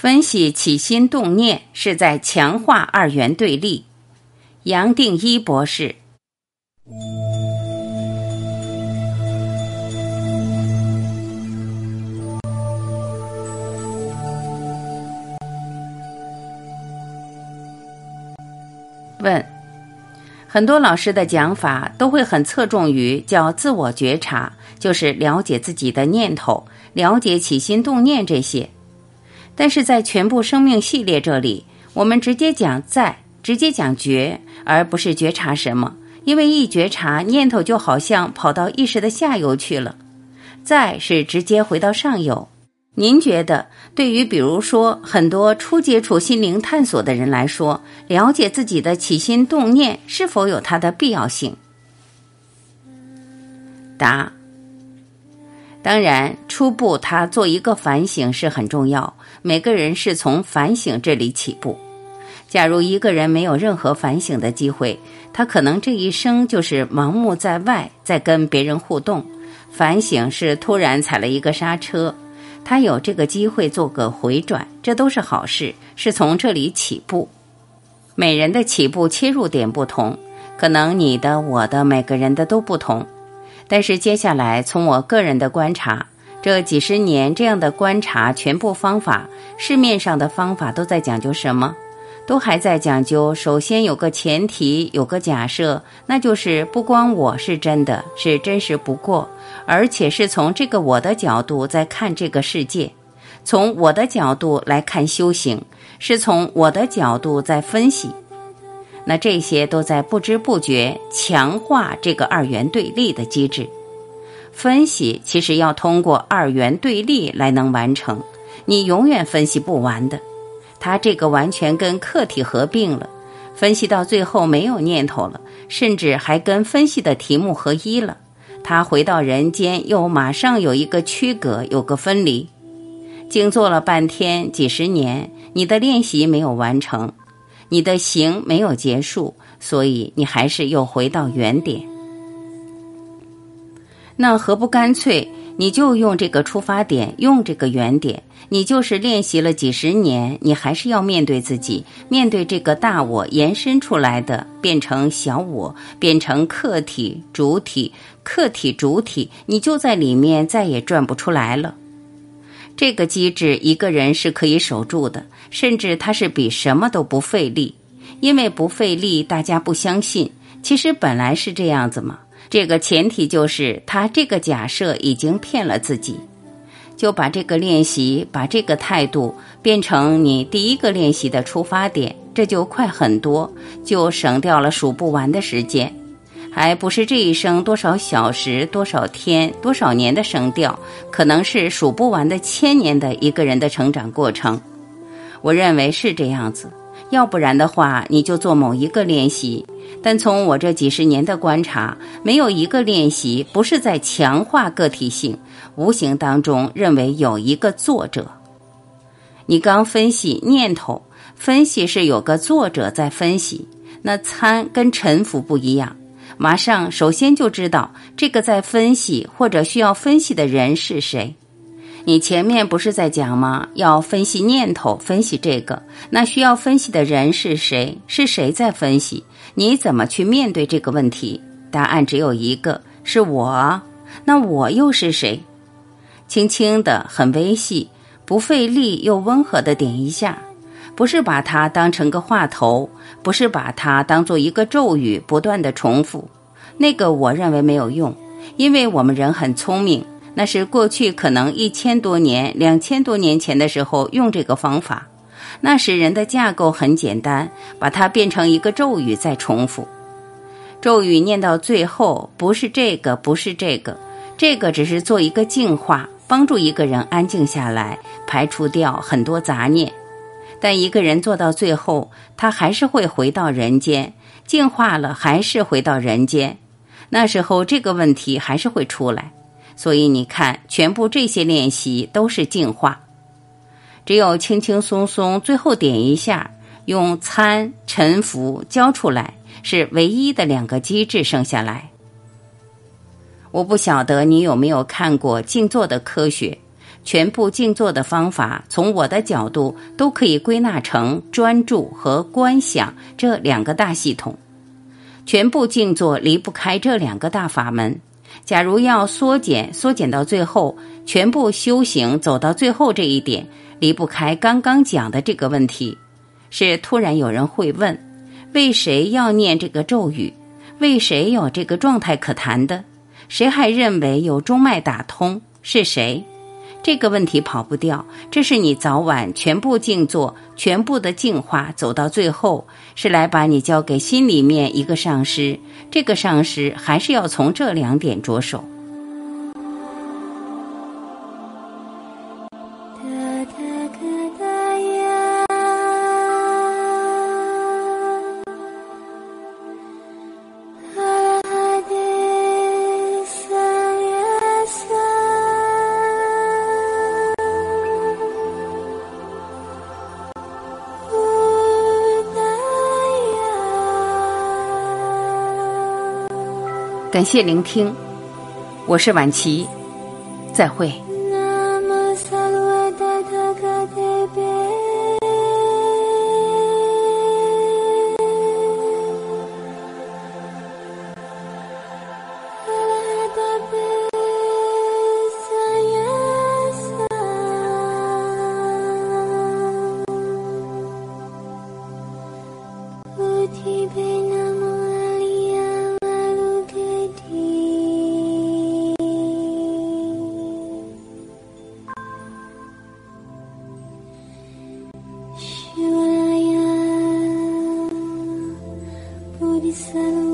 分析起心动念是在强化二元对立。杨定一博士。问：很多老师的讲法都会很侧重于叫自我觉察，就是了解自己的念头，了解起心动念这些。但是在全部生命系列这里，我们直接讲在，直接讲觉，而不是觉察什么。因为一觉察，念头就好像跑到意识的下游去了。在是直接回到上游。您觉得，对于比如说很多初接触心灵探索的人来说，了解自己的起心动念是否有它的必要性？答。当然，初步他做一个反省是很重要。每个人是从反省这里起步。假如一个人没有任何反省的机会，他可能这一生就是盲目在外，在跟别人互动。反省是突然踩了一个刹车，他有这个机会做个回转，这都是好事。是从这里起步。每人的起步切入点不同，可能你的、我的、每个人的都不同。但是接下来，从我个人的观察，这几十年这样的观察，全部方法，市面上的方法都在讲究什么？都还在讲究。首先有个前提，有个假设，那就是不光我是真的，是真实不过，而且是从这个我的角度在看这个世界，从我的角度来看修行，是从我的角度在分析。那这些都在不知不觉强化这个二元对立的机制。分析其实要通过二元对立来能完成，你永远分析不完的。它这个完全跟客体合并了，分析到最后没有念头了，甚至还跟分析的题目合一了。它回到人间，又马上有一个区隔，有个分离。静坐了半天、几十年，你的练习没有完成。你的行没有结束，所以你还是又回到原点。那何不干脆你就用这个出发点，用这个原点？你就是练习了几十年，你还是要面对自己，面对这个大我延伸出来的，变成小我，变成客体、主体、客体、主体，你就在里面再也转不出来了。这个机制，一个人是可以守住的，甚至他是比什么都不费力，因为不费力，大家不相信。其实本来是这样子嘛。这个前提就是他这个假设已经骗了自己，就把这个练习，把这个态度变成你第一个练习的出发点，这就快很多，就省掉了数不完的时间。还不是这一生多少小时、多少天、多少年的声调，可能是数不完的千年的一个人的成长过程。我认为是这样子，要不然的话，你就做某一个练习。但从我这几十年的观察，没有一个练习不是在强化个体性，无形当中认为有一个作者。你刚分析念头，分析是有个作者在分析，那参跟臣服不一样。马上，首先就知道这个在分析或者需要分析的人是谁。你前面不是在讲吗？要分析念头，分析这个，那需要分析的人是谁？是谁在分析？你怎么去面对这个问题？答案只有一个，是我。那我又是谁？轻轻的，很微细，不费力又温和的点一下。不是把它当成个话头，不是把它当做一个咒语，不断的重复，那个我认为没有用，因为我们人很聪明，那是过去可能一千多年、两千多年前的时候用这个方法，那时人的架构很简单，把它变成一个咒语再重复，咒语念到最后不是这个，不是这个，这个只是做一个净化，帮助一个人安静下来，排除掉很多杂念。但一个人做到最后，他还是会回到人间，净化了，还是回到人间。那时候这个问题还是会出来。所以你看，全部这些练习都是净化。只有轻轻松松，最后点一下，用参沉浮交出来，是唯一的两个机制剩下来。我不晓得你有没有看过静坐的科学。全部静坐的方法，从我的角度都可以归纳成专注和观想这两个大系统。全部静坐离不开这两个大法门。假如要缩减，缩减到最后，全部修行走到最后这一点，离不开刚刚讲的这个问题。是突然有人会问：为谁要念这个咒语？为谁有这个状态可谈的？谁还认为有中脉打通？是谁？这个问题跑不掉。这是你早晚全部静坐，全部的净化走到最后，是来把你交给心里面一个上师。这个上师还是要从这两点着手。感谢聆听，我是晚琪，再会。Islam